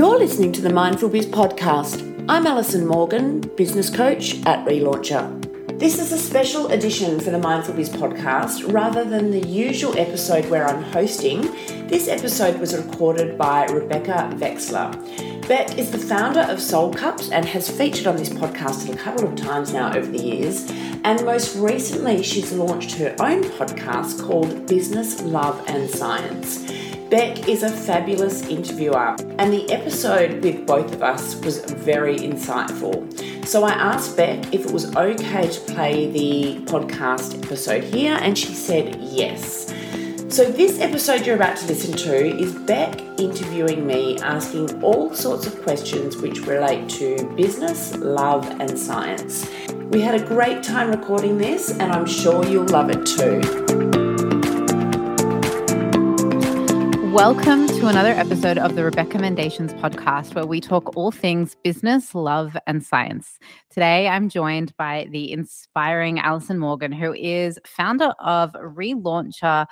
You're listening to the Mindful Biz podcast. I'm Alison Morgan, business coach at Relauncher. This is a special edition for the Mindful Biz podcast. Rather than the usual episode where I'm hosting, this episode was recorded by Rebecca Vexler. Beck is the founder of Soul Cups and has featured on this podcast a couple of times now over the years. And most recently, she's launched her own podcast called Business, Love and Science. Beck is a fabulous interviewer, and the episode with both of us was very insightful. So I asked Beck if it was okay to play the podcast episode here, and she said yes. So, this episode you're about to listen to is Beck interviewing me, asking all sorts of questions which relate to business, love, and science. We had a great time recording this, and I'm sure you'll love it too. Welcome to another episode of the Rebecca Mendations podcast, where we talk all things business, love, and science. Today, I'm joined by the inspiring Alison Morgan, who is founder of Relauncher,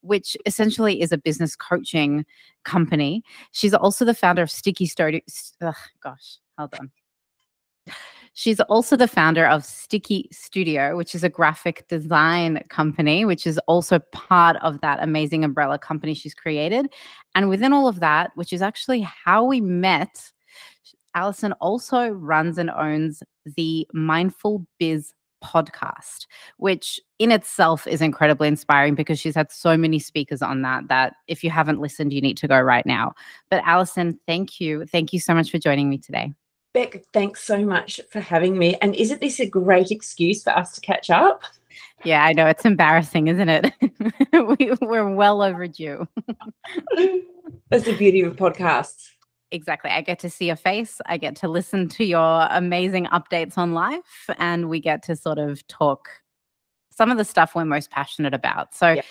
which essentially is a business coaching company. She's also the founder of Sticky Studio. Gosh, hold on. She's also the founder of Sticky Studio, which is a graphic design company, which is also part of that amazing umbrella company she's created. And within all of that, which is actually how we met, Alison also runs and owns the Mindful Biz podcast, which in itself is incredibly inspiring because she's had so many speakers on that that if you haven't listened, you need to go right now. But Alison, thank you. Thank you so much for joining me today. Beck, thanks so much for having me. And isn't this a great excuse for us to catch up? Yeah, I know. It's embarrassing, isn't it? we, we're well overdue. That's the beauty of podcasts. Exactly. I get to see your face. I get to listen to your amazing updates on life, and we get to sort of talk some of the stuff we're most passionate about. So, yeah.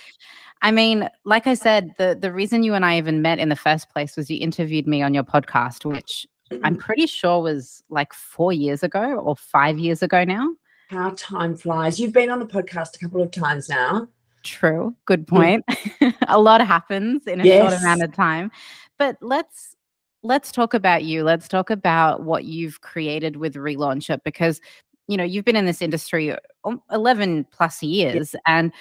I mean, like I said, the the reason you and I even met in the first place was you interviewed me on your podcast, which I'm pretty sure was like four years ago or five years ago now. How time flies. You've been on the podcast a couple of times now. True. Good point. a lot happens in a yes. short amount of time. But let's let's talk about you. Let's talk about what you've created with Relauncher because you know, you've been in this industry um, 11 plus years and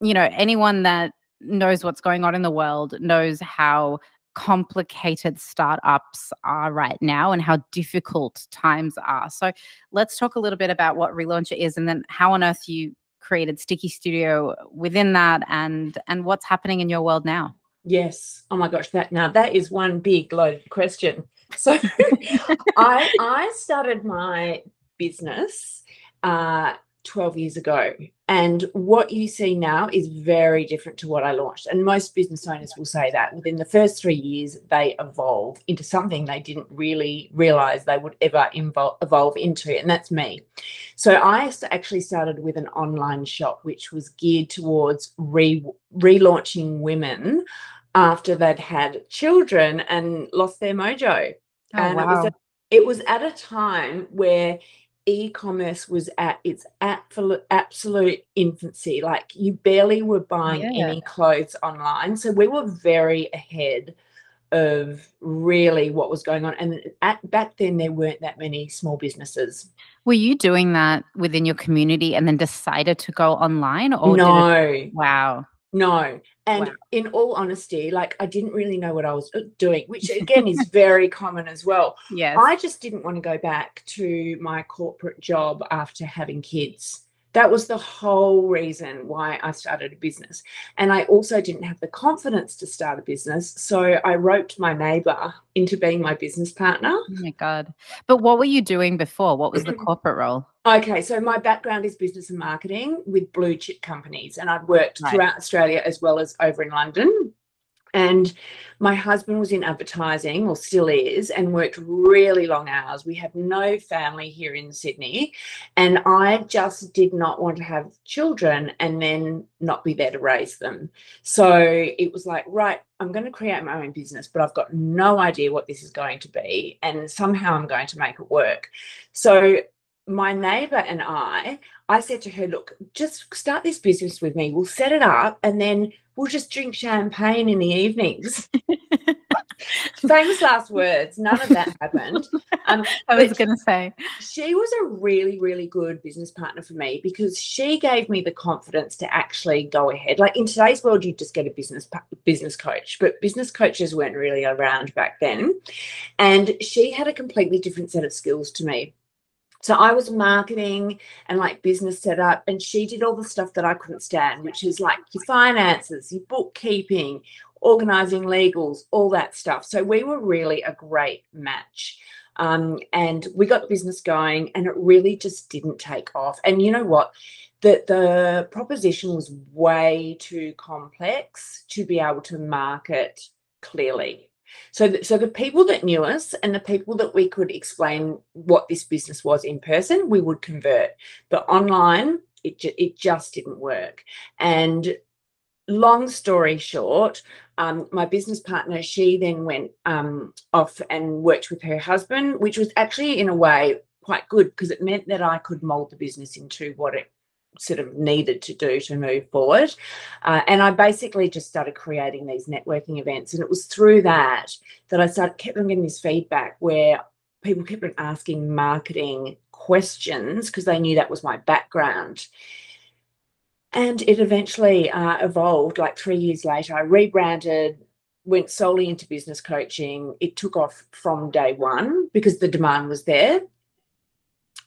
you know, anyone that knows what's going on in the world knows how complicated startups are right now and how difficult times are. So let's talk a little bit about what Relauncher is and then how on earth you created Sticky Studio within that and and what's happening in your world now. Yes. Oh my gosh, that now that is one big loaded question. So I I started my business uh 12 years ago. And what you see now is very different to what I launched. And most business owners will say that within the first three years, they evolve into something they didn't really realize they would ever evolve into. And that's me. So I actually started with an online shop, which was geared towards re- relaunching women after they'd had children and lost their mojo. Oh, and wow. it was, a, it was at a time where e-commerce was at its absolute absolute infancy. Like you barely were buying yeah. any clothes online. So we were very ahead of really what was going on. And at back then there weren't that many small businesses. Were you doing that within your community and then decided to go online or no it, wow no. And wow. in all honesty, like I didn't really know what I was uh, doing, which again is very common as well. Yes. I just didn't want to go back to my corporate job after having kids. That was the whole reason why I started a business. And I also didn't have the confidence to start a business. So I roped my neighbor into being my business partner. Oh my God. But what were you doing before? What was the corporate role? Okay, so my background is business and marketing with blue chip companies, and I've worked right. throughout Australia as well as over in London. And my husband was in advertising, or still is, and worked really long hours. We have no family here in Sydney. And I just did not want to have children and then not be there to raise them. So it was like, right, I'm going to create my own business, but I've got no idea what this is going to be. And somehow I'm going to make it work. So my neighbor and I, I said to her, look, just start this business with me. We'll set it up and then we'll just drink champagne in the evenings. famous last words. None of that happened. Um, I was going to say. She was a really, really good business partner for me because she gave me the confidence to actually go ahead. Like in today's world, you just get a business business coach, but business coaches weren't really around back then. And she had a completely different set of skills to me. So I was marketing and like business setup, and she did all the stuff that I couldn't stand, which is like your finances, your bookkeeping, organizing legals, all that stuff. So we were really a great match. Um, and we got business going, and it really just didn't take off. And you know what? The, the proposition was way too complex to be able to market clearly so, the, so the people that knew us and the people that we could explain what this business was in person, we would convert. But online, it ju- it just didn't work. And long story short, um, my business partner, she then went um, off and worked with her husband, which was actually in a way quite good because it meant that I could mold the business into what it sort of needed to do to move forward. Uh, and I basically just started creating these networking events. And it was through that that I started kept on getting this feedback where people kept on asking marketing questions because they knew that was my background. And it eventually uh, evolved. Like three years later, I rebranded, went solely into business coaching. It took off from day one because the demand was there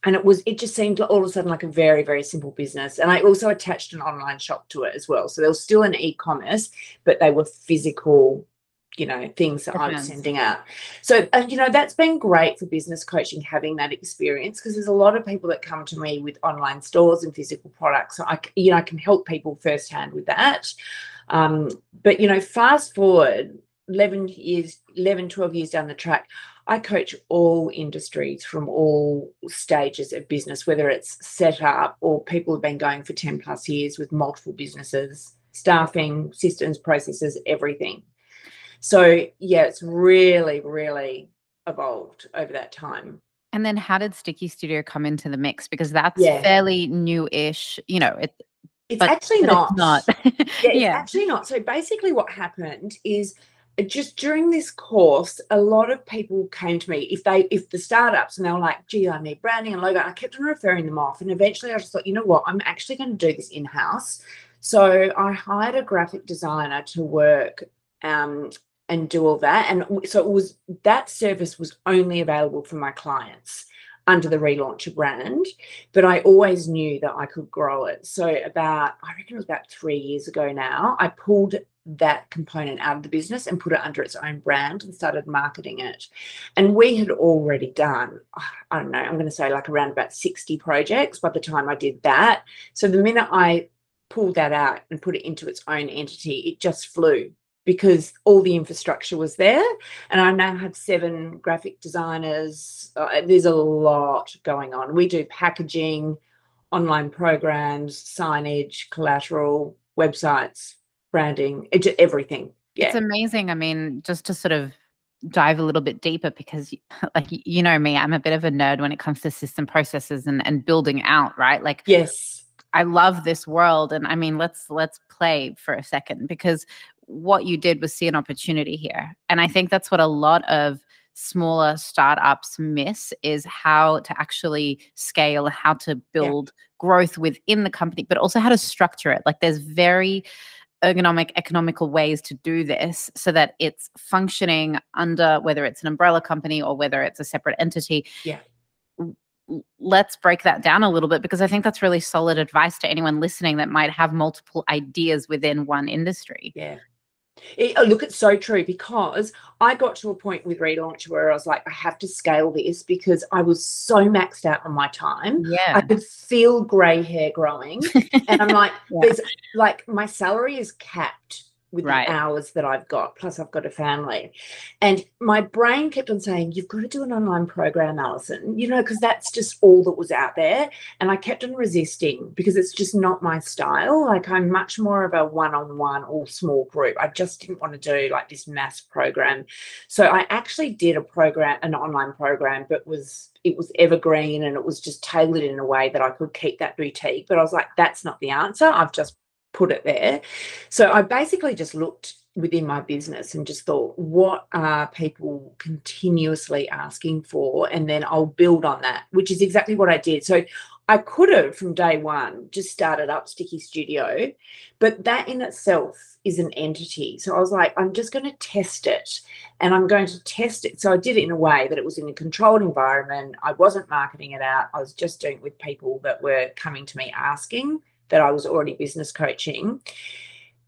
and it was it just seemed all of a sudden like a very very simple business. And i also attached an online shop to it as well. So there was still an e-commerce but they were physical you know things that i'm sending out. So uh, you know that's been great for business coaching having that experience because there's a lot of people that come to me with online stores and physical products. So i you know i can help people firsthand with that. Um, but you know fast forward 11 years 11 12 years down the track I coach all industries from all stages of business, whether it's set up or people have been going for 10 plus years with multiple businesses, staffing, systems, processes, everything. So, yeah, it's really, really evolved over that time. And then how did Sticky Studio come into the mix? Because that's yeah. fairly new ish, you know, it, it's but, actually not. It's not. yeah, yeah, actually not. So basically, what happened is just during this course, a lot of people came to me if they if the startups and they were like, gee, I need branding and logo. I kept on referring them off. And eventually I just thought, you know what, I'm actually going to do this in-house. So I hired a graphic designer to work um, and do all that. And so it was that service was only available for my clients under the relauncher brand, but I always knew that I could grow it. So about I reckon it was about three years ago now, I pulled that component out of the business and put it under its own brand and started marketing it. And we had already done, I don't know, I'm going to say like around about 60 projects by the time I did that. So the minute I pulled that out and put it into its own entity, it just flew because all the infrastructure was there. And I now have seven graphic designers. Uh, there's a lot going on. We do packaging, online programs, signage, collateral, websites, branding, everything. Yeah. It's amazing. I mean, just to sort of dive a little bit deeper because like you know me i'm a bit of a nerd when it comes to system processes and and building out right like yes i love this world and i mean let's let's play for a second because what you did was see an opportunity here and i think that's what a lot of smaller startups miss is how to actually scale how to build yeah. growth within the company but also how to structure it like there's very ergonomic, economical ways to do this so that it's functioning under whether it's an umbrella company or whether it's a separate entity. Yeah. Let's break that down a little bit because I think that's really solid advice to anyone listening that might have multiple ideas within one industry. Yeah. It, oh, look, it's so true because I got to a point with relaunch where I was like, I have to scale this because I was so maxed out on my time. Yeah. I could feel grey hair growing. and I'm like, yeah. there's like my salary is capped with right. the hours that I've got. Plus, I've got a family. And my brain kept on saying, You've got to do an online program, Alison, you know, because that's just all that was out there. And I kept on resisting because it's just not my style. Like, I'm much more of a one on one or small group. I just didn't want to do like this mass program. So I actually did a program, an online program, but was it was evergreen and it was just tailored in a way that I could keep that boutique. But I was like, that's not the answer. I've just put it there. So I basically just looked within my business and just thought, what are people continuously asking for? And then I'll build on that, which is exactly what I did. So I could have from day one just started up Sticky Studio, but that in itself is an entity. So I was like, I'm just going to test it and I'm going to test it. So I did it in a way that it was in a controlled environment. I wasn't marketing it out. I was just doing it with people that were coming to me asking that I was already business coaching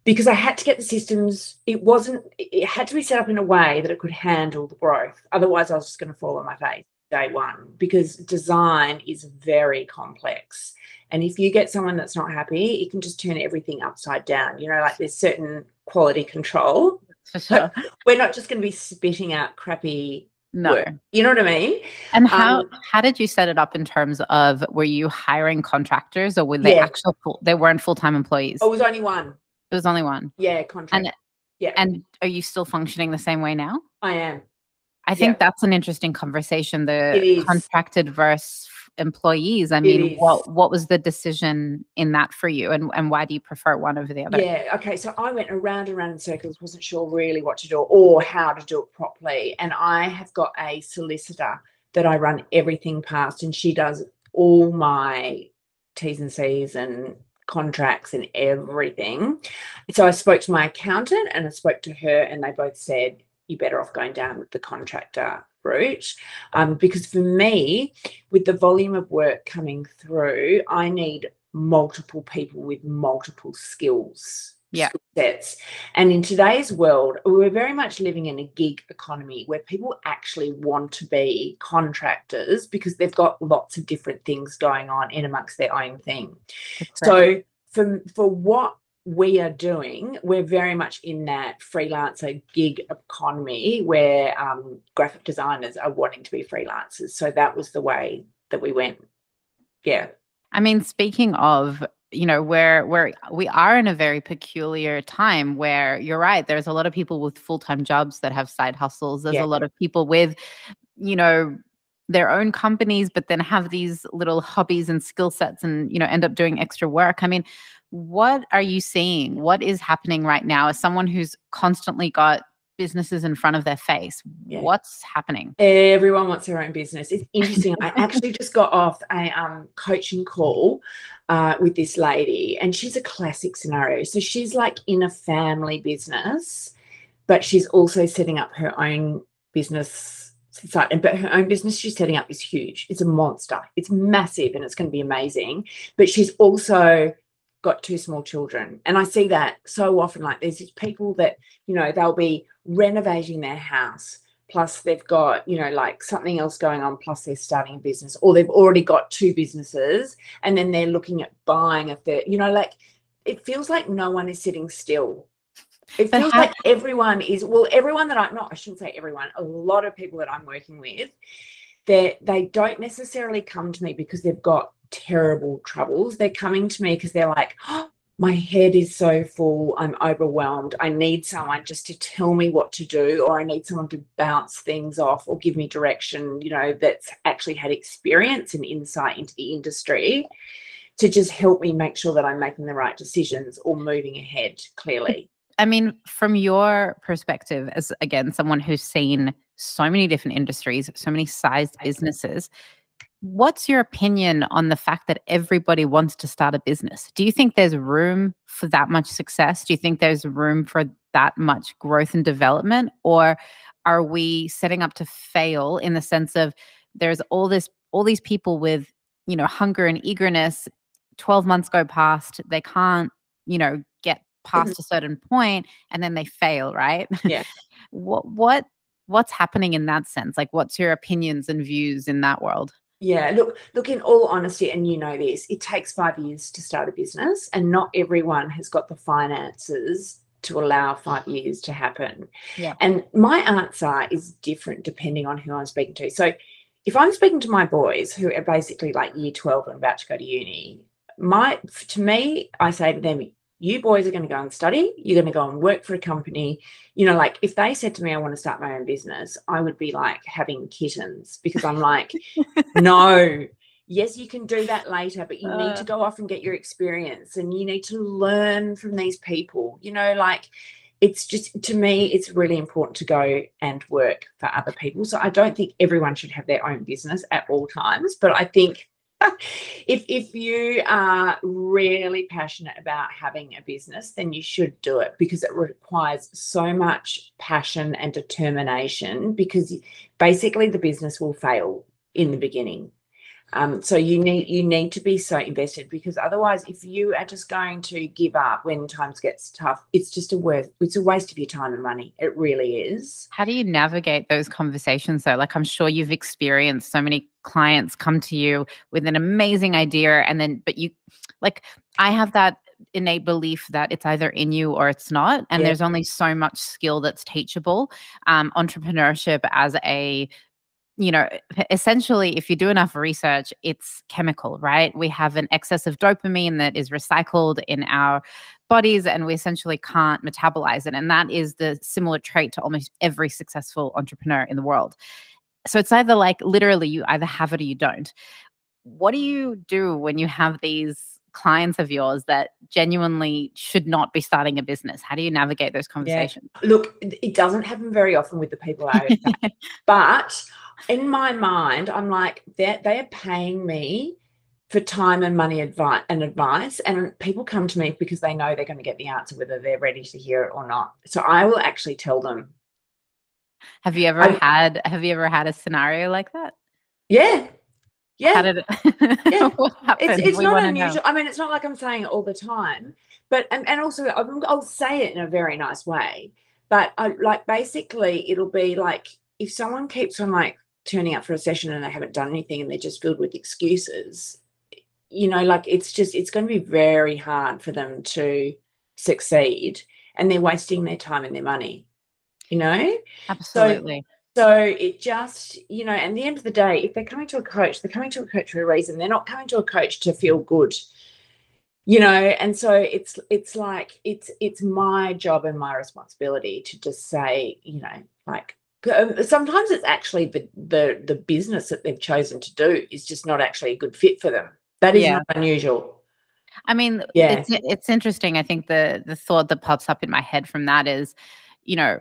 because I had to get the systems. It wasn't, it had to be set up in a way that it could handle the growth. Otherwise, I was just going to fall on my face day one because design is very complex. And if you get someone that's not happy, it can just turn everything upside down. You know, like there's certain quality control. For sure. We're not just going to be spitting out crappy No. You know what I mean? And how Um, how did you set it up in terms of were you hiring contractors or were they Yeah. actual full, they weren't full time employees? Oh, it was only one. It was only one. Yeah, contract. yeah, And are you still functioning the same way now? I am. I think Yeah. that's an interesting conversation. The contracted versus employees. I mean, what what was the decision in that for you, and and why do you prefer one over the other? Yeah. Okay. So I went around and around in circles, wasn't sure really what to do or how to do it properly. And I have got a solicitor that I run everything past, and she does all my T's and C's and contracts and everything. So I spoke to my accountant and I spoke to her, and they both said, You're better off going down with the contractor route. Um, because for me, with the volume of work coming through, I need multiple people with multiple skills. Yeah. Sets. And in today's world, we're very much living in a gig economy where people actually want to be contractors because they've got lots of different things going on in amongst their own thing. So for for what we are doing, we're very much in that freelancer gig economy where um, graphic designers are wanting to be freelancers. So that was the way that we went. Yeah. I mean, speaking of, you know, where where we are in a very peculiar time where you're right, there's a lot of people with full-time jobs that have side hustles. There's Yeah. a lot of people with, you know, their own companies, but then have these little hobbies and skill sets and, you know, end up doing extra work. I mean, what are you seeing? What is happening right now as someone who's constantly got businesses in front of their face? Yeah. What's happening? Everyone wants their own business. It's interesting. I actually just got off a um, coaching call uh, with this lady, and she's a classic scenario. So she's like in a family business, but she's also setting up her own business And but her own business she's setting up is huge. It's a monster. It's massive, and it's going to be amazing. But she's also got two small children, and I see that so often. Like there's these people that you know they'll be renovating their house plus they've got you know like something else going on plus they're starting a business or they've already got two businesses and then they're looking at buying a third you know like it feels like no one is sitting still it But feels how- like everyone is well everyone that i'm not i shouldn't say everyone a lot of people that i'm working with that they don't necessarily come to me because they've got terrible troubles. They're coming to me because they're like oh, my head is so full. I'm overwhelmed. I need someone just to tell me what to do or i need someone to bounce things off or give me direction you know that's actually had experience and insight into the industry to just help me make sure that i'm making the right decisions or moving ahead clearly I mean, from your perspective, as again, someone who's seen so many different industries, so many sized businesses, what's your opinion on the fact that everybody wants to start a business? Do you think there's room for that much success? Do you think there's room for that much growth and development? Or are we setting up to fail in the sense of there's all this, all these people with, you know, hunger and eagerness, 12 months go past, they can't, you know, get past mm-hmm. a certain point and then they fail, right? Yeah. what what what's happening in that sense? Like what's your opinions and views in that world? Yeah, look, look, in all honesty, and you know this, it takes five years to start a business, and not everyone has got the finances to allow five years to happen. Yeah. And my answer is different depending on who I'm speaking to. So if I'm speaking to my boys who are basically like year 12 and about to go to uni, my to me, I say to them, you boys are going to go and study, you're going to go and work for a company. You know, like if they said to me, I want to start my own business, I would be like having kittens because I'm like, no, yes, you can do that later, but you need Uh. to go off and get your experience and you need to learn from these people. You know, like it's just to me it's really important to go and work for other people so i don't think everyone should have their own business at all times but i think if if you are really passionate about having a business then you should do it because it requires so much passion and determination because basically the business will fail in the beginning um, so you need you need to be so invested because otherwise, if you are just going to give up when times gets tough, it's just a worth it's a waste of your time and money. It really is. How do you navigate those conversations though? Like I'm sure you've experienced so many clients come to you with an amazing idea and then but you like I have that innate belief that it's either in you or it's not and yeah. there's only so much skill that's teachable um, entrepreneurship as a you know, essentially, if you do enough research, it's chemical, right? We have an excess of dopamine that is recycled in our bodies and we essentially can't metabolize it. And that is the similar trait to almost every successful entrepreneur in the world. So it's either like literally you either have it or you don't. What do you do when you have these clients of yours that genuinely should not be starting a business? How do you navigate those conversations? Yeah. Look, it doesn't happen very often with the people I but in my mind, I'm like, that they are paying me for time and money advice and advice and people come to me because they know they're going to get the answer whether they're ready to hear it or not. So i will actually tell them. Have you ever I, had have you ever had a scenario like that? Yeah. Yeah. It, yeah. It's, it's not unusual know. i mean it's not like i'm saying it all the time but and, and also i'll say it in a very nice way but I, like basically it'll be like if someone keeps on like turning up for a session and they haven't done anything and they're just filled with excuses you know like it's just it's going to be very hard for them to succeed and they're wasting their time and their money you know? Absolutely. so, so it just you know and the end of the day if they're coming to a coach they're coming to a coach for a reason they're not coming to a coach to feel good you know? And so it's it's like it's it's my job and my responsibility to just say you know like Um, sometimes it's actually the, the the business that they've chosen to do is just not actually a good fit for them. That is yeah. not unusual. I mean, yeah, it's it's interesting. I think the the thought that pops up in my head from that is, you know,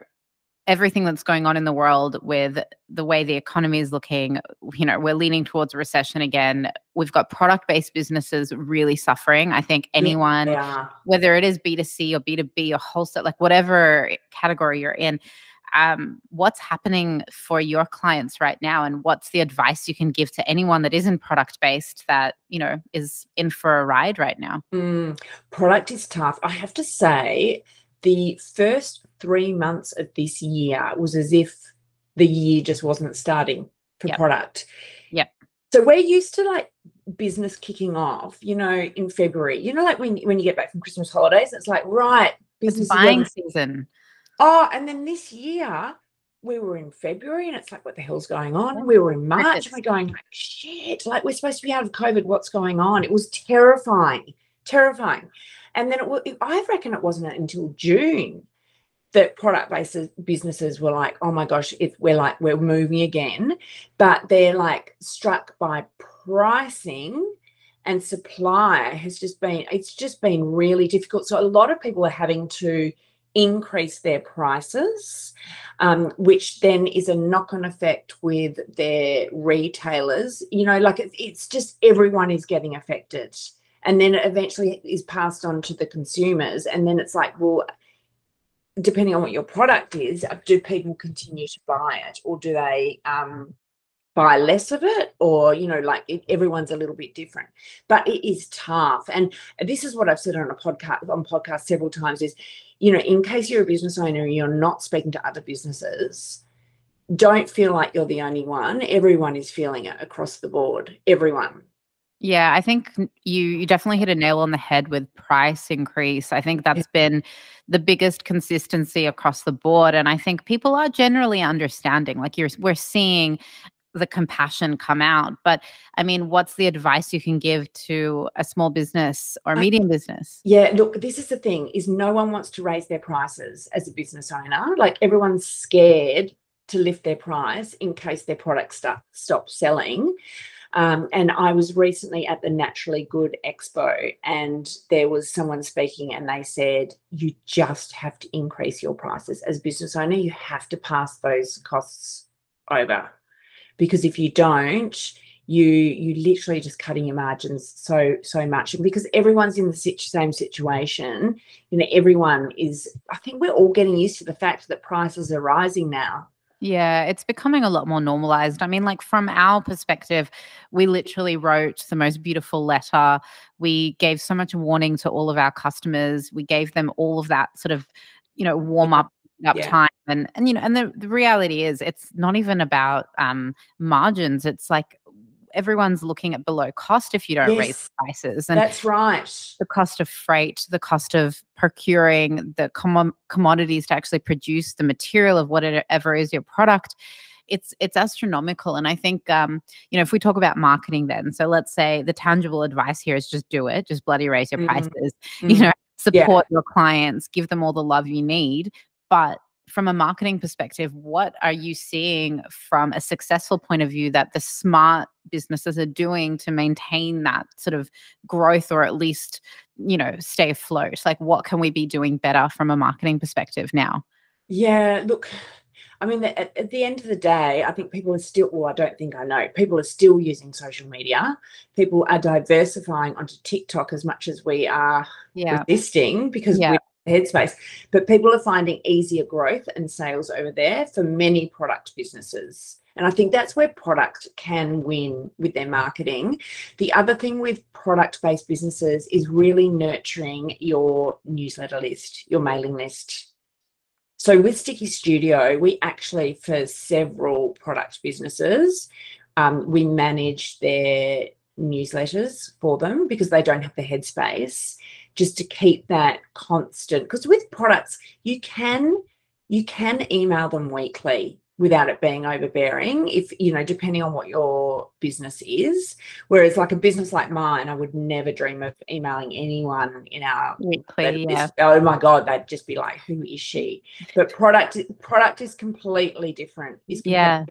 everything that's going on in the world with the way the economy is looking, you know, we're leaning towards a recession again. We've got product based businesses really suffering. I think anyone, yeah. whether it is B2C or B2B or wholesale, like whatever category you're in, um, what's happening for your clients right now and what's the advice you can give to anyone that isn't product based that you know is in for a ride right now? Mm, product is tough. I have to say the first three months of this year was as if the year just wasn't starting for yep. product. Yeah so we're used to like business kicking off you know in february. You know like when, when you get back from christmas holidays it's like right business buying season Oh, and then this year we were in February and it's like, what the hell's going on? Oh, we were in March and we're going, like, shit, like we're supposed to be out of COVID. What's going on? It was terrifying, terrifying. And then it, I reckon it wasn't until June that product based businesses were like, oh my gosh, if we're like, we're moving again. But they're like struck by pricing and supply has just been, it's just been really difficult. So a lot of people are having to, increase their prices, um, which then is a knock on effect with their retailers. You know, like it's, it's just everyone is getting affected. And then it eventually is passed on to the consumers. And then it's like, well, depending on what your product is, do people continue to buy it or do they um, buy less of it or you know like it, everyone's a little bit different. But it is tough. And this is what i've said on a podcast on podcast several times is you know in case you're a business owner and you're not speaking to other businesses don't feel like you're the only one. Everyone is feeling it across the board. Everyone. Yeah, I think you you definitely hit a nail on the head with price increase. I think that's been the biggest consistency across the board. And I think people are generally understanding. Like you're we're seeing the compassion come out. But I mean, what's the advice you can give to a small business or medium business? Yeah, look, this is the thing is no one wants to raise their prices as a business owner. Like everyone's scared to lift their price in case their product stop, stops selling. Um, and I was recently at the Naturally Good Expo, and there was someone speaking, and they said, You just have to increase your prices. As a business owner, you have to pass those costs over. Because if you don't, you you literally just cutting your margins so so much and because everyone's in the same situation you know everyone is i think we're all getting used to the fact that prices are rising now yeah, it's becoming a lot more normalized. I mean, like from our perspective, we literally wrote the most beautiful letter. We gave so much warning to all of our customers. We gave them all of that sort of, you know, warm up up yeah. time and and you know and the, the reality is it's not even about um margins it's like everyone's looking at below cost if you don't yes, raise prices. And that's right. The cost of freight, the cost of procuring the com- commodities to actually produce the material of whatever is your product. It's it's astronomical, and I think um, you know if we talk about marketing, then so let's say the tangible advice here is just do it, just bloody raise your mm-hmm. prices, mm-hmm. you know, support yeah. your clients, give them all the love you need, but from a marketing perspective, what are you seeing from a successful point of view that the smart businesses are doing to maintain that sort of growth or at least, you know, stay afloat? Like, what can we be doing better from a marketing perspective now? Yeah, look, I mean, at, at, the end of the day, I think people are still, well, I don't think I know, people are still using social media. People are diversifying onto TikTok as much as we are yeah. resisting because yeah headspace. But people are finding easier growth and sales over there for many product businesses. And i think that's where product can win with their marketing. The other thing with product based businesses is really nurturing your newsletter list your mailing list. So with sticky studio we actually for several product businesses um, we manage their newsletters for them because they don't have the headspace just to keep that constant because with products you can you can email them weekly without it being overbearing if you know depending on what your business is. Whereas like a business like mine i would never dream of emailing anyone in our weekly yeah. oh my god they'd just be like who is she? But product product is completely different is yeah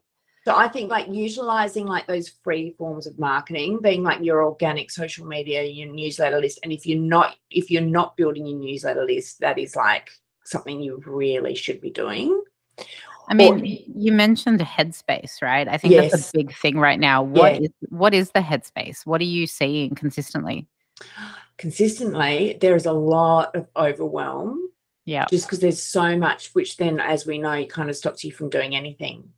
so I think like utilizing like those free forms of marketing, being like your organic social media, your newsletter list. And if you're not, if you're not building your newsletter list, that is like something you really should be doing. I mean, or, you mentioned headspace, right? I think yes. that's a big thing right now. What yeah. is what is the headspace? What are you seeing consistently? Consistently, there is a lot of overwhelm. Yeah. Just because there's so much, which then, as we know, kind of stops you from doing anything.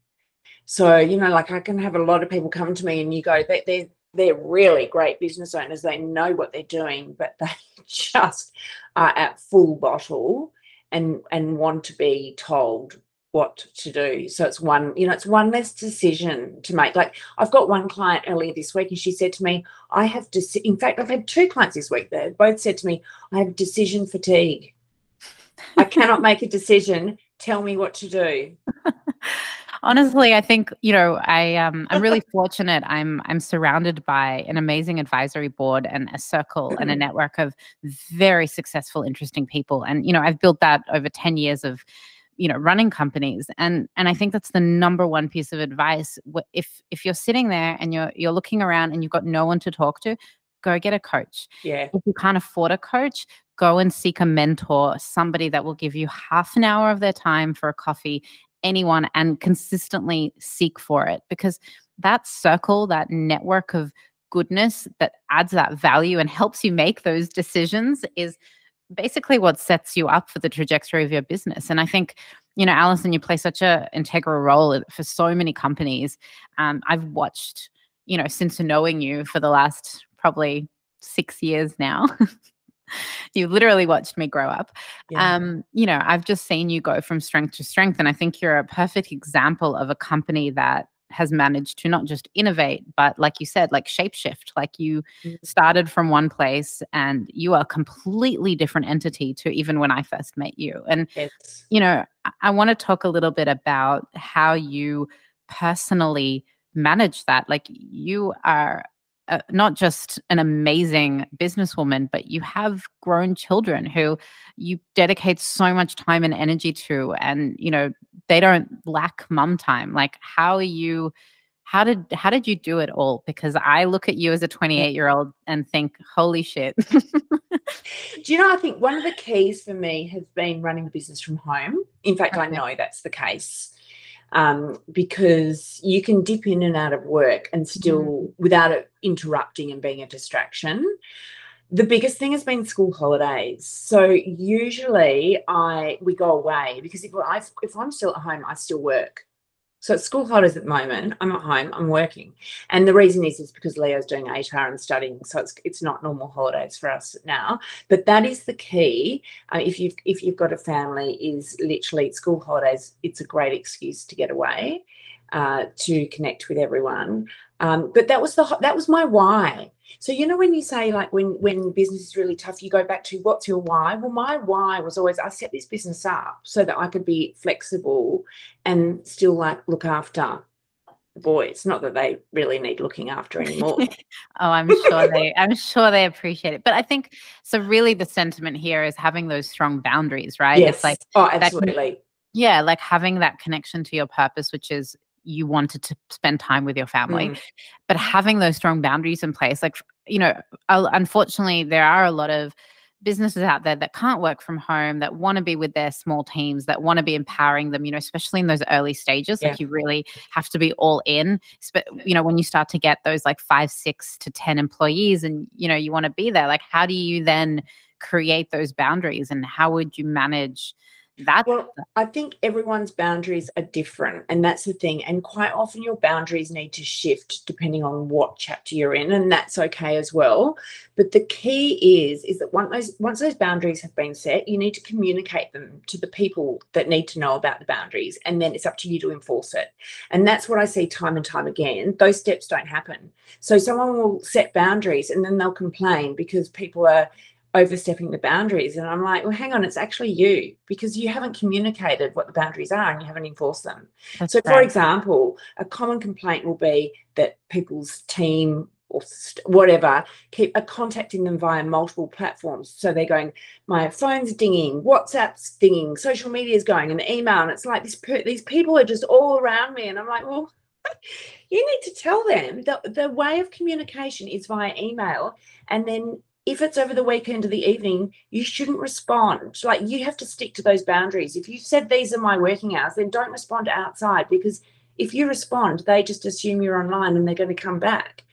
So, you know, like I can have a lot of people come to me and you go, they, they're, they're really great business owners. They know what they're doing, but they just are at full bottle and and want to be told what to do. So it's one, you know, it's one less decision to make. Like I've got one client earlier this week and she said to me, I have to, in fact, I've had two clients this week that both said to me, I have decision fatigue. I cannot make a decision. Tell me what to do. honestly i think you know i um i'm really fortunate. I'm i'm surrounded by an amazing advisory board and a circle and a network of very successful interesting people. And you know i've built that over 10 years of you know running companies. And and i think that's the number one piece of advice. If if you're sitting there and you're you're looking around and you've got no one to talk to go get a coach. Yeah. If you can't afford a coach go and seek a mentor somebody that will give you half an hour of their time for a coffee anyone and consistently seek for it because that circle, that network of goodness that adds that value and helps you make those decisions is basically what sets you up for the trajectory of your business. And I think, you know, Alison, you play such an integral role for so many companies. Um, I've watched, you know, since knowing you for the last probably six years now. you literally watched me grow up. Yeah. Um, you know, I've just seen you go from strength to strength. And I think you're a perfect example of a company that has managed to not just innovate, but like you said, like shapeshift. Like you mm. started from one place and you are a completely different entity to even when I first met you. And, it's... you know, I, I want to talk a little bit about how you personally manage that. Like you are uh, not just an amazing businesswoman, but you have grown children who you dedicate so much time and energy to, and you know they don't lack mum time. Like, how are you how did how did you do it all? Because i look at you as a 28 year old and think holy shit. Do you know i think one of the keys for me has been running the business from home. In fact okay. i know that's the case um, because you can dip in and out of work and still mm. without it interrupting and being a distraction the biggest thing has been school holidays. So usually I we go away because if I if I'm still at home, I still work. So at school holidays at the moment, I'm at home, I'm working. And the reason is is because Leo's doing HR and studying. So it's it's not normal holidays for us now. But that is the key. Uh, if you've if you've got a family, is literally school holidays, it's a great excuse to get away, uh, to connect with everyone. Um, but that was the that was my why. So you know when you say like when when business is really tough, you go back to what's your why? Well, my why was always I set this business up so that I could be flexible and still like look after the boys. Not that they really need looking after anymore. oh, I'm sure they I'm sure they appreciate it. But I think so really the sentiment here is having those strong boundaries, right? Yes. It's like oh absolutely. That, yeah, like having that connection to your purpose, which is you wanted to spend time with your family. Mm. But having those strong boundaries in place, like, you know, unfortunately, there are a lot of businesses out there that can't work from home that want to be with their small teams that want to be empowering them you know especially in those early stages yeah. like you really have to be all in But, you know when you start to get those like five six to ten employees and you know you want to be there like how do you then create those boundaries and how would you manage that well i think everyone's boundaries are different and that's the thing and quite often your boundaries need to shift depending on what chapter you're in and that's okay as well. But the key is is that once those once those boundaries have been set you need to communicate them to the people that need to know about the boundaries and then it's up to you to enforce it. And that's what i see time and time again. Those steps don't happen. So someone will set boundaries and then they'll complain because people are overstepping the boundaries. And I'm like, well, hang on, it's actually you because you haven't communicated what the boundaries are and you haven't enforced them. That's so, for example, a common complaint will be that people's team or whatever keep are contacting them via multiple platforms. So they're going, my phone's dinging, WhatsApp's dinging, social media is going, and email, and it's like this. These people are just all around me, and I'm like, well. you need to tell them that the way of communication is via email and then if it's over the weekend or the evening, you shouldn't respond. Like you have to stick to those boundaries. If you said these are my working hours, then don't respond outside because if you respond, they just assume you're online and they're going to come back.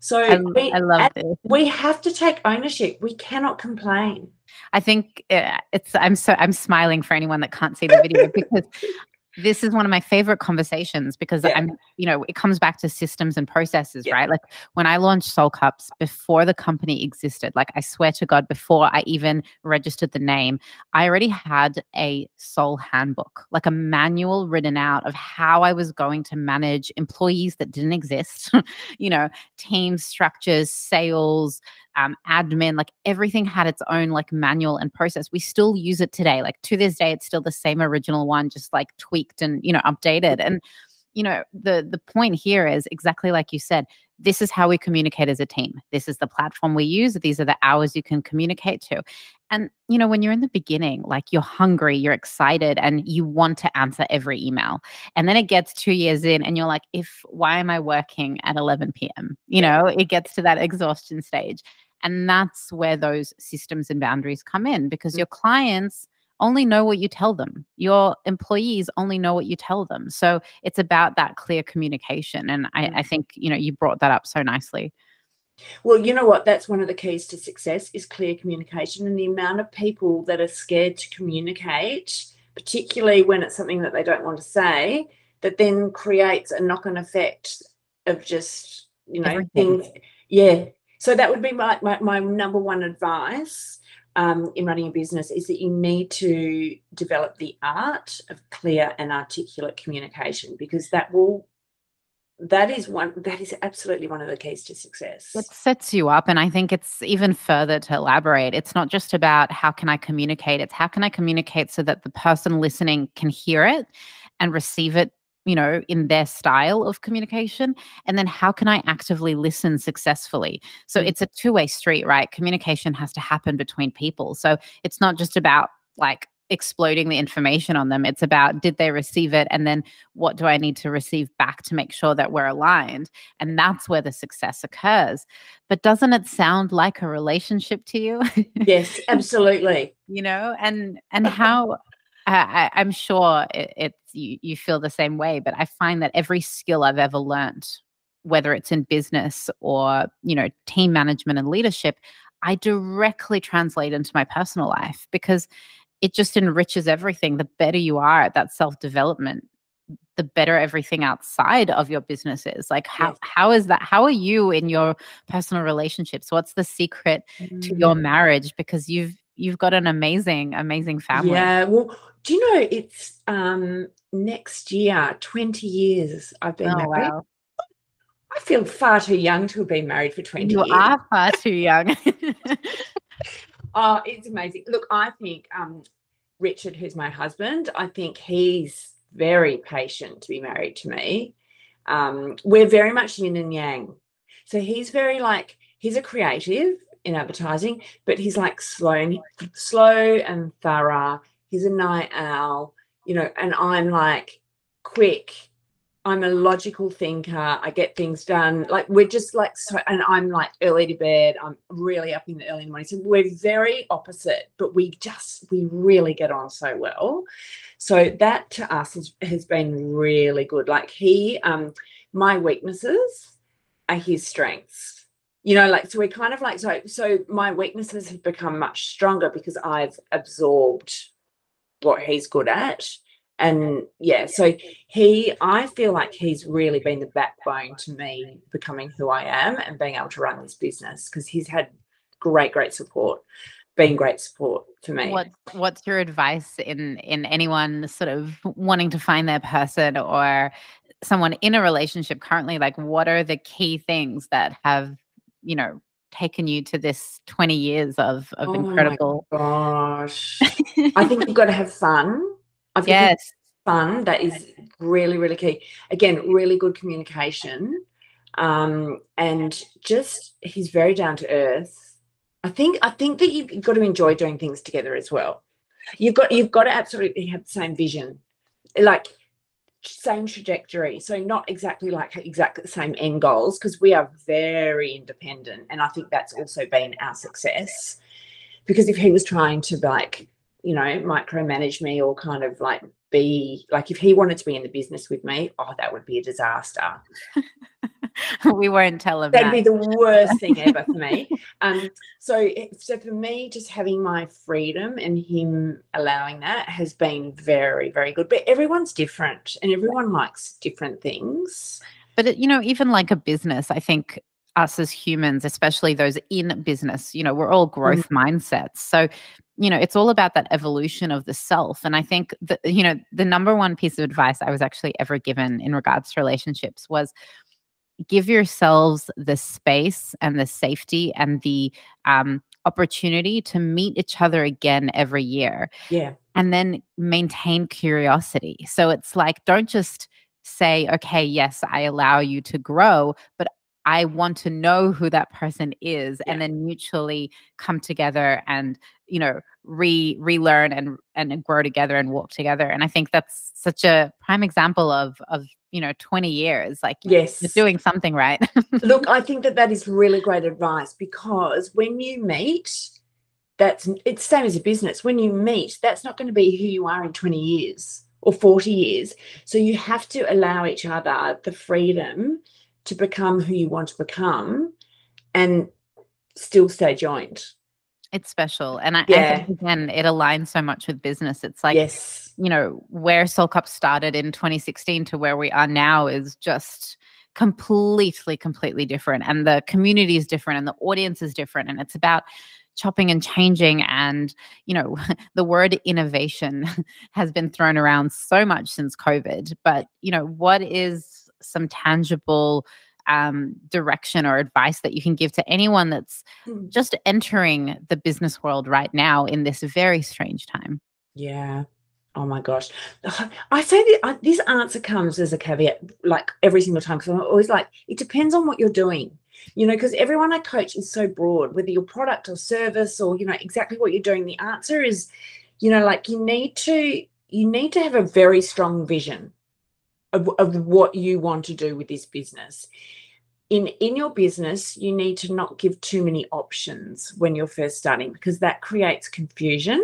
So I, we, I love this. We have to take ownership. We cannot complain. I think uh, it's I'm so I'm smiling for anyone that can't see the video because this is one of my favorite conversations because yeah. I'm, you know, it comes back to systems and processes, yeah. right? Like when I launched Soul Cups before the company existed, like I swear to God, before I even registered the name, I already had a soul handbook, like a manual written out of how I was going to manage employees that didn't exist, you know, team structures, sales, um, admin, like everything had its own like manual and process. We still use it today. Like to this day, it's still the same original one, just like tweaked and you know updated. And you know the the point here is exactly like you said. This is how we communicate as a team. This is the platform we use. These are the hours you can communicate to. And you know when you're in the beginning, like you're hungry, you're excited, and you want to answer every email. And then it gets two years in, and you're like, if why am I working at 11 p.m. You know, it gets to that exhaustion stage. And that's where those systems and boundaries come in because mm. your clients only know what you tell them. Your employees only know what you tell them. So it's about that clear communication. And I, I, mm. think, you know, you brought that up so nicely. Well, you know what? That's one of the keys to success is clear communication and the amount of people that are scared to communicate, particularly when it's something that they don't want to say, that then creates a knock-on effect of just, you know, Everything. things. Yeah, so that would be my, my, my number one advice um, in running a business is that you need to develop the art of clear and articulate communication because that will that is one that is absolutely one of the keys to success. It sets you up and i think it's even further to elaborate. It's not just about how can i communicate it's how can i communicate so that the person listening can hear it and receive it you know, in their style of communication? And then how can I actively listen successfully? So mm. it's a two way street, right? Communication has to happen between people. So it's not just about like, exploding the information on them. It's about did they receive it? And then what do I need to receive back to make sure that we're aligned? And that's where the success occurs. But doesn't it sound like a relationship to you? Yes, absolutely. you know, and and how I, am sure it, it's you, you feel the same way, but I find that every skill I've ever learned, whether it's in business or you know team management and leadership, I directly translate into my personal life because it just enriches everything. The better you are at that self development, the better everything outside of your business is. Like how yes. how is that? How are you in your personal relationships? What's the secret mm. to your mm. marriage? Because you've you've got an amazing amazing family. Yeah. Well, do you know it's um next year 20 years I've been oh, married. Wow. I feel far too young to have been married for 20 you years. You are far too young. oh, it's amazing. Look, I think um, Richard, who's my husband, I think he's very patient to be married to me. Um, we're very much yin and yang. So he's very like, he's a creative in advertising, but he's like slow and slow and thorough. He's a night owl, you know, and I'm like quick I'm a logical thinker. I get things done. Like we're just like so, and I'm like early to bed. I'm really up in the early morning. So we're very opposite, but we just we really get on so well. So that to us has, has been really good. Like he, um, my weaknesses are his strengths. You know, like so we're kind of like so. So my weaknesses have become much stronger because I've absorbed what he's good at and yeah so he i feel like he's really been the backbone to me becoming who i am and being able to run this business because he's had great great support been great support for me what what's your advice in in anyone sort of wanting to find their person or someone in a relationship currently like what are the key things that have you know taken you to this 20 years of of oh incredible gosh i think you've got to have fun I've yes. fun. That is really, really key. Again, really good communication. Um, and just he's very down to earth. I think I think that you've got to enjoy doing things together as well. You've got you've got to absolutely have the same vision. Like same trajectory. So not exactly like exactly the same end goals because we are very independent. And I think that's also been our success. Because if he was trying to like you know, micromanage me or kind of like be like if he wanted to be in the business with me, oh, that would be a disaster. we won't tell him. That'd that. be the worst thing ever for me. Um, so so for me, just having my freedom and him allowing that has been very, very good. But everyone's different and everyone likes different things. But it, you know, even like a business, I think us as humans, especially those in business, you know, we're all growth mm. mindsets. So, you know, it's all about that evolution of the self. And I think that, you know, the number one piece of advice I was actually ever given in regards to relationships was give yourselves the space and the safety and the um, opportunity to meet each other again every year. Yeah. And then maintain curiosity. So it's like, don't just say, okay, yes, I allow you to grow, but I want to know who that person is yeah. and then mutually come together and you know re relearn and and grow together and walk together and I think that's such a prime example of of you know 20 years like yes doing something right look I think that that is really great advice because when you meet that's it's same as a business when you meet that's not going to be who you are in 20 years or 40 years so you have to allow each other the freedom to become who you want to become and still stay joined. It's special. And I, yeah. I think again, it aligns so much with business. It's like, yes. you know, where Soul Cup started in 2016 to where we are now is just completely, completely different. And the community is different and the audience is different. And it's about chopping and changing and you know the word innovation has been thrown around so much since covid but you know what is some tangible um, direction or advice that you can give to anyone that's hmm. just entering the business world right now in this very strange time? Yeah. Oh my gosh. I say that this answer comes as a caveat like every single time because I'm always like, it depends on what you're doing. You know, because everyone I coach is so broad, whether your product or service or, you know, exactly what you're doing. The answer is you know, like you need to you need to have a very strong vision of, of what you want to do with this business. In in your business, you need to not give too many options when you're first starting because that creates confusion.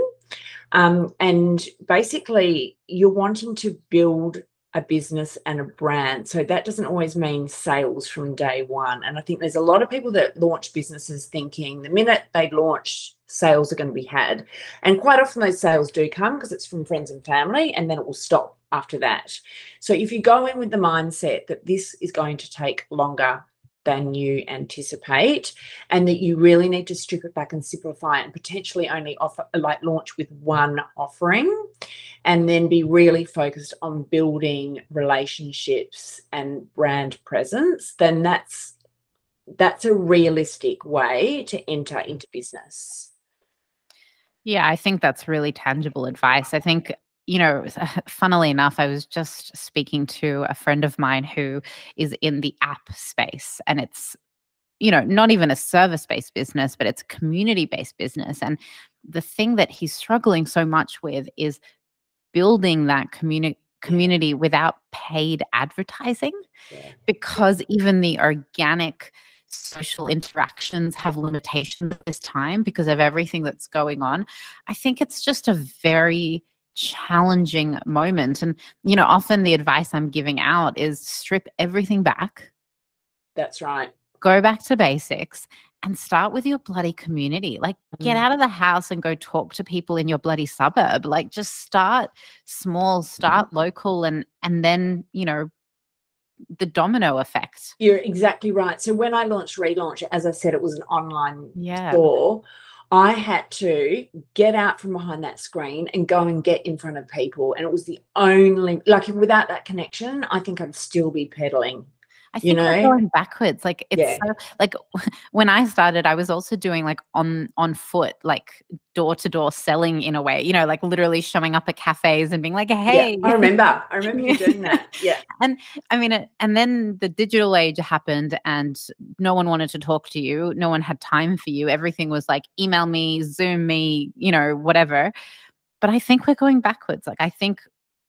Um, and basically, you're wanting to build a business and a brand. So that doesn't always mean sales from day one. And I think there's a lot of people that launch businesses thinking the minute they launch, sales are going to be had. And quite often those sales do come because it's from friends and family, and then it will stop after that. So if you go in with the mindset that this is going to take longer than you anticipate and that you really need to strip it back and simplify it and potentially only offer like launch with one offering and then be really focused on building relationships and brand presence then that's that's a realistic way to enter into business. Yeah i think that's really tangible advice. I think you know, funnily enough, I was just speaking to a friend of mine who is in the app space and it's, you know, not even a service based business, but it's a community based business. And the thing that he's struggling so much with is building that community community without paid advertising because even the organic social interactions have limitations at this time because of everything that's going on i think it's just a very challenging moment. And, you know, often the advice I'm giving out is strip everything back. That's right. Go back to basics and start with your bloody community. Like, get mm. out of the house and go talk to people in your bloody suburb. Like, just start small, start local, and and then you know the domino effect. You're exactly right. So when I launched Relaunch, as I said, it was an online yeah. store. I had to get out from behind that screen and go and get in front of people. And it was the only, like, without that connection, I think I'd still be pedaling I think you know? we're going backwards. Like it's yeah. so, like when I started, I was also doing like on on foot, like door to door selling in a way. You know, like literally showing up at cafes and being like, "Hey." Yeah, I remember. I remember you doing that. Yeah. and I mean, and then the digital age happened, and no one wanted to talk to you. No one had time for you. Everything was like, email me, Zoom me, you know, whatever. But I think we're going backwards. Like I think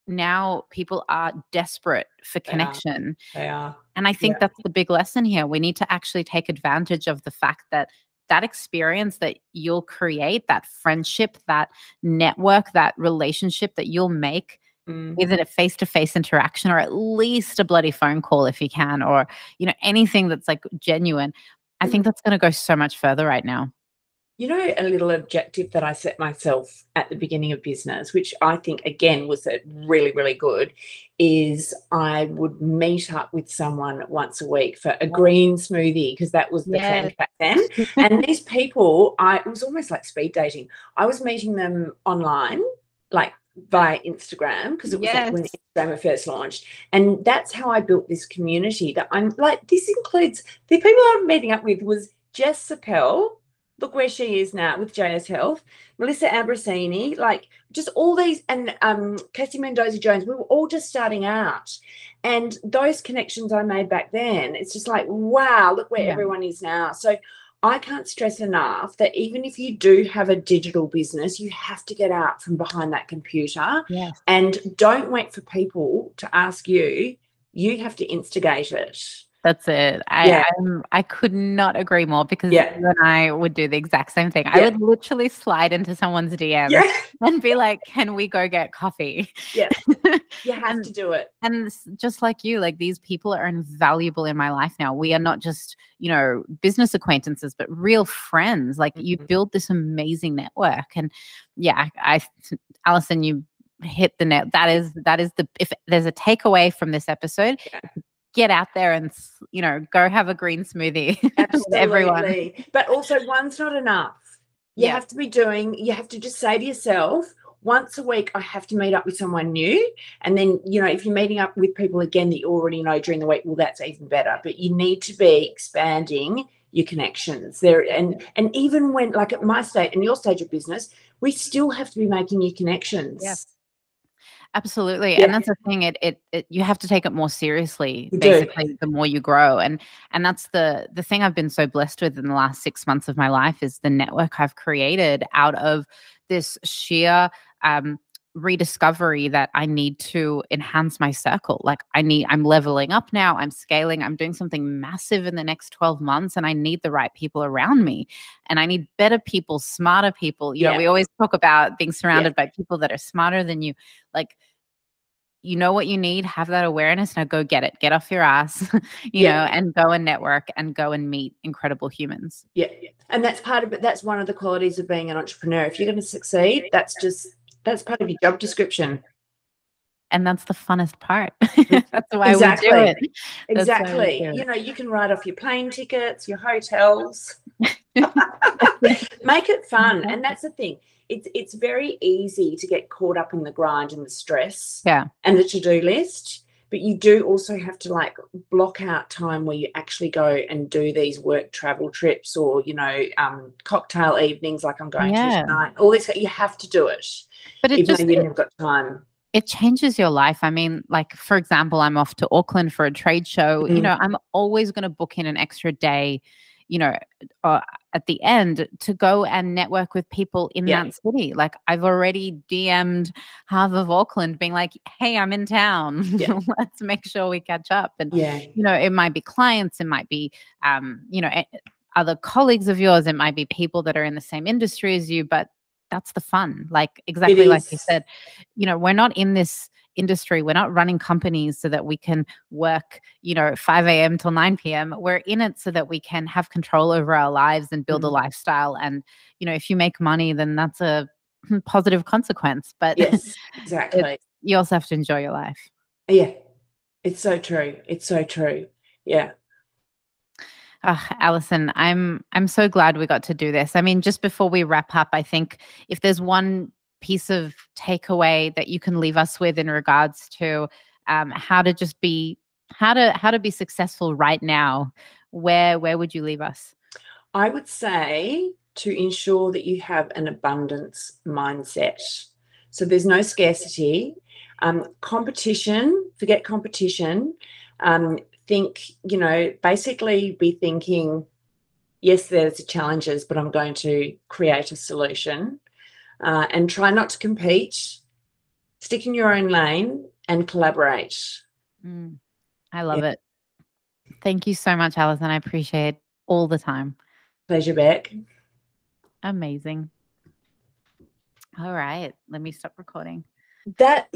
now people are desperate for connection. They are. They are. And I think yeah. that's the big lesson here. We need to actually take advantage of the fact that that experience that you'll create, that friendship, that network, that relationship that you'll make mm. with a face-to-face interaction or at least a bloody phone call if you can or you know anything that's like genuine. I think mm. that's going to go so much further right now you know, a little objective that I set myself at the beginning of business, which I think again was really, really good, is I would meet up with someone once a week for a green smoothie because that was the yeah. trend back then. and these people, I it was almost like speed dating. I was meeting them online, like via Instagram because it was yes. like when Instagram first launched. And that's how I built this community that I'm like, this includes the people I'm meeting up with was Jess Sepel, look where she is now with JS Health, Melissa Ambrosini, like just all these, and um, Cassie Mendoza Jones, we were all just starting out. And those connections I made back then, it's just like, wow, look where yeah. everyone is now. So I can't stress enough that even if you do have a digital business, you have to get out from behind that computer yes. and don't wait for people to ask you. You have to instigate it. That's it. I yeah. i could not agree more because yeah. you and I would do the exact same thing. Yeah. I would literally slide into someone's DM yeah. and be like, "Can we go get coffee?" Yeah, you have and, to do it. And just like you, like these people are invaluable in my life now. We are not just you know business acquaintances, but real friends. Like mm-hmm. you build this amazing network, and yeah, I, Alison, you hit the net. That is that is the if there's a takeaway from this episode, yeah get out there and you know go have a green smoothie everyone. But also one's not enough. You yeah. have to be doing you have to just say to yourself once a week i have to meet up with someone new. And then you know if you're meeting up with people again that you already know during the week well that's even better. But you need to be expanding your connections. There and and even when like at my state and your stage of business we still have to be making new connections. Yes Absolutely. Yeah. And that's the thing, it, it, it you have to take it more seriously, you basically, do. the more you grow. And and that's the the thing I've been so blessed with in the last six months of my life is the network I've created out of this sheer um, rediscovery that I need to enhance my circle. Like I need, I'm leveling up now, I'm scaling, I'm doing something massive in the next 12 months, and I need the right people around me. And I need better people, smarter people. You yeah. know, we always talk about being surrounded yeah. by people that are smarter than you. Like, you know what you need, have that awareness. Now go get it. Get off your ass, you yeah. know, and go and network and go and meet incredible humans. Yeah. And that's part of it. That's one of the qualities of being an entrepreneur. If you're going to succeed, that's just that's part of your job description. And that's the funnest part. that's why exactly. we do it. That's exactly. Do it. You know, you can write off your plane tickets, your hotels. Make it fun. And that's the thing. It's it's very easy to get caught up in the grind and the stress. Yeah. And the to-do list but you do also have to like block out time where you actually go and do these work travel trips or you know um, cocktail evenings like i'm going yeah. to tonight all this you have to do it but it just you haven't got time it changes your life. I mean, like for example, I'm off to Auckland for a trade show. Mm-hmm. You know, I'm always going to book in an extra day you know, uh, at the end to go and network with people in yeah. that city. Like I've already DM'd half of Auckland being like, hey, I'm in town. Yeah. Let's make sure we catch up. And, yeah. you know, it might be clients, it might be, um, you know, other colleagues of yours, it might be people that are in the same industry as you, but that's the fun. Like exactly like you said, you know, we're not in this industry. We're not running companies so that we can work, you know, 5 a.m. till 9 p.m. We're in it so that we can have control over our lives and build mm-hmm. a lifestyle. And, you know, if you make money, then that's a positive consequence. But yes, exactly. It, you also have to enjoy your life. Yeah. It's so true. It's so true. Yeah. Oh, Alison, I'm I'm so glad we got to do this. I mean, just before we wrap up, I think if there's one piece of takeaway that you can leave us with in regards to um, how to just be how to how to be successful right now where where would you leave us? I would say to ensure that you have an abundance mindset. So there's no scarcity. Um, competition forget competition. Um, think you know basically be thinking yes there's challenges but i'm going to create a solution uh, and try not to compete, stick in your own lane and collaborate. Mm, I love yeah. it. Thank you so much, Alison. I appreciate all the time. Pleasure, Beck. Amazing. All right, let me stop recording. That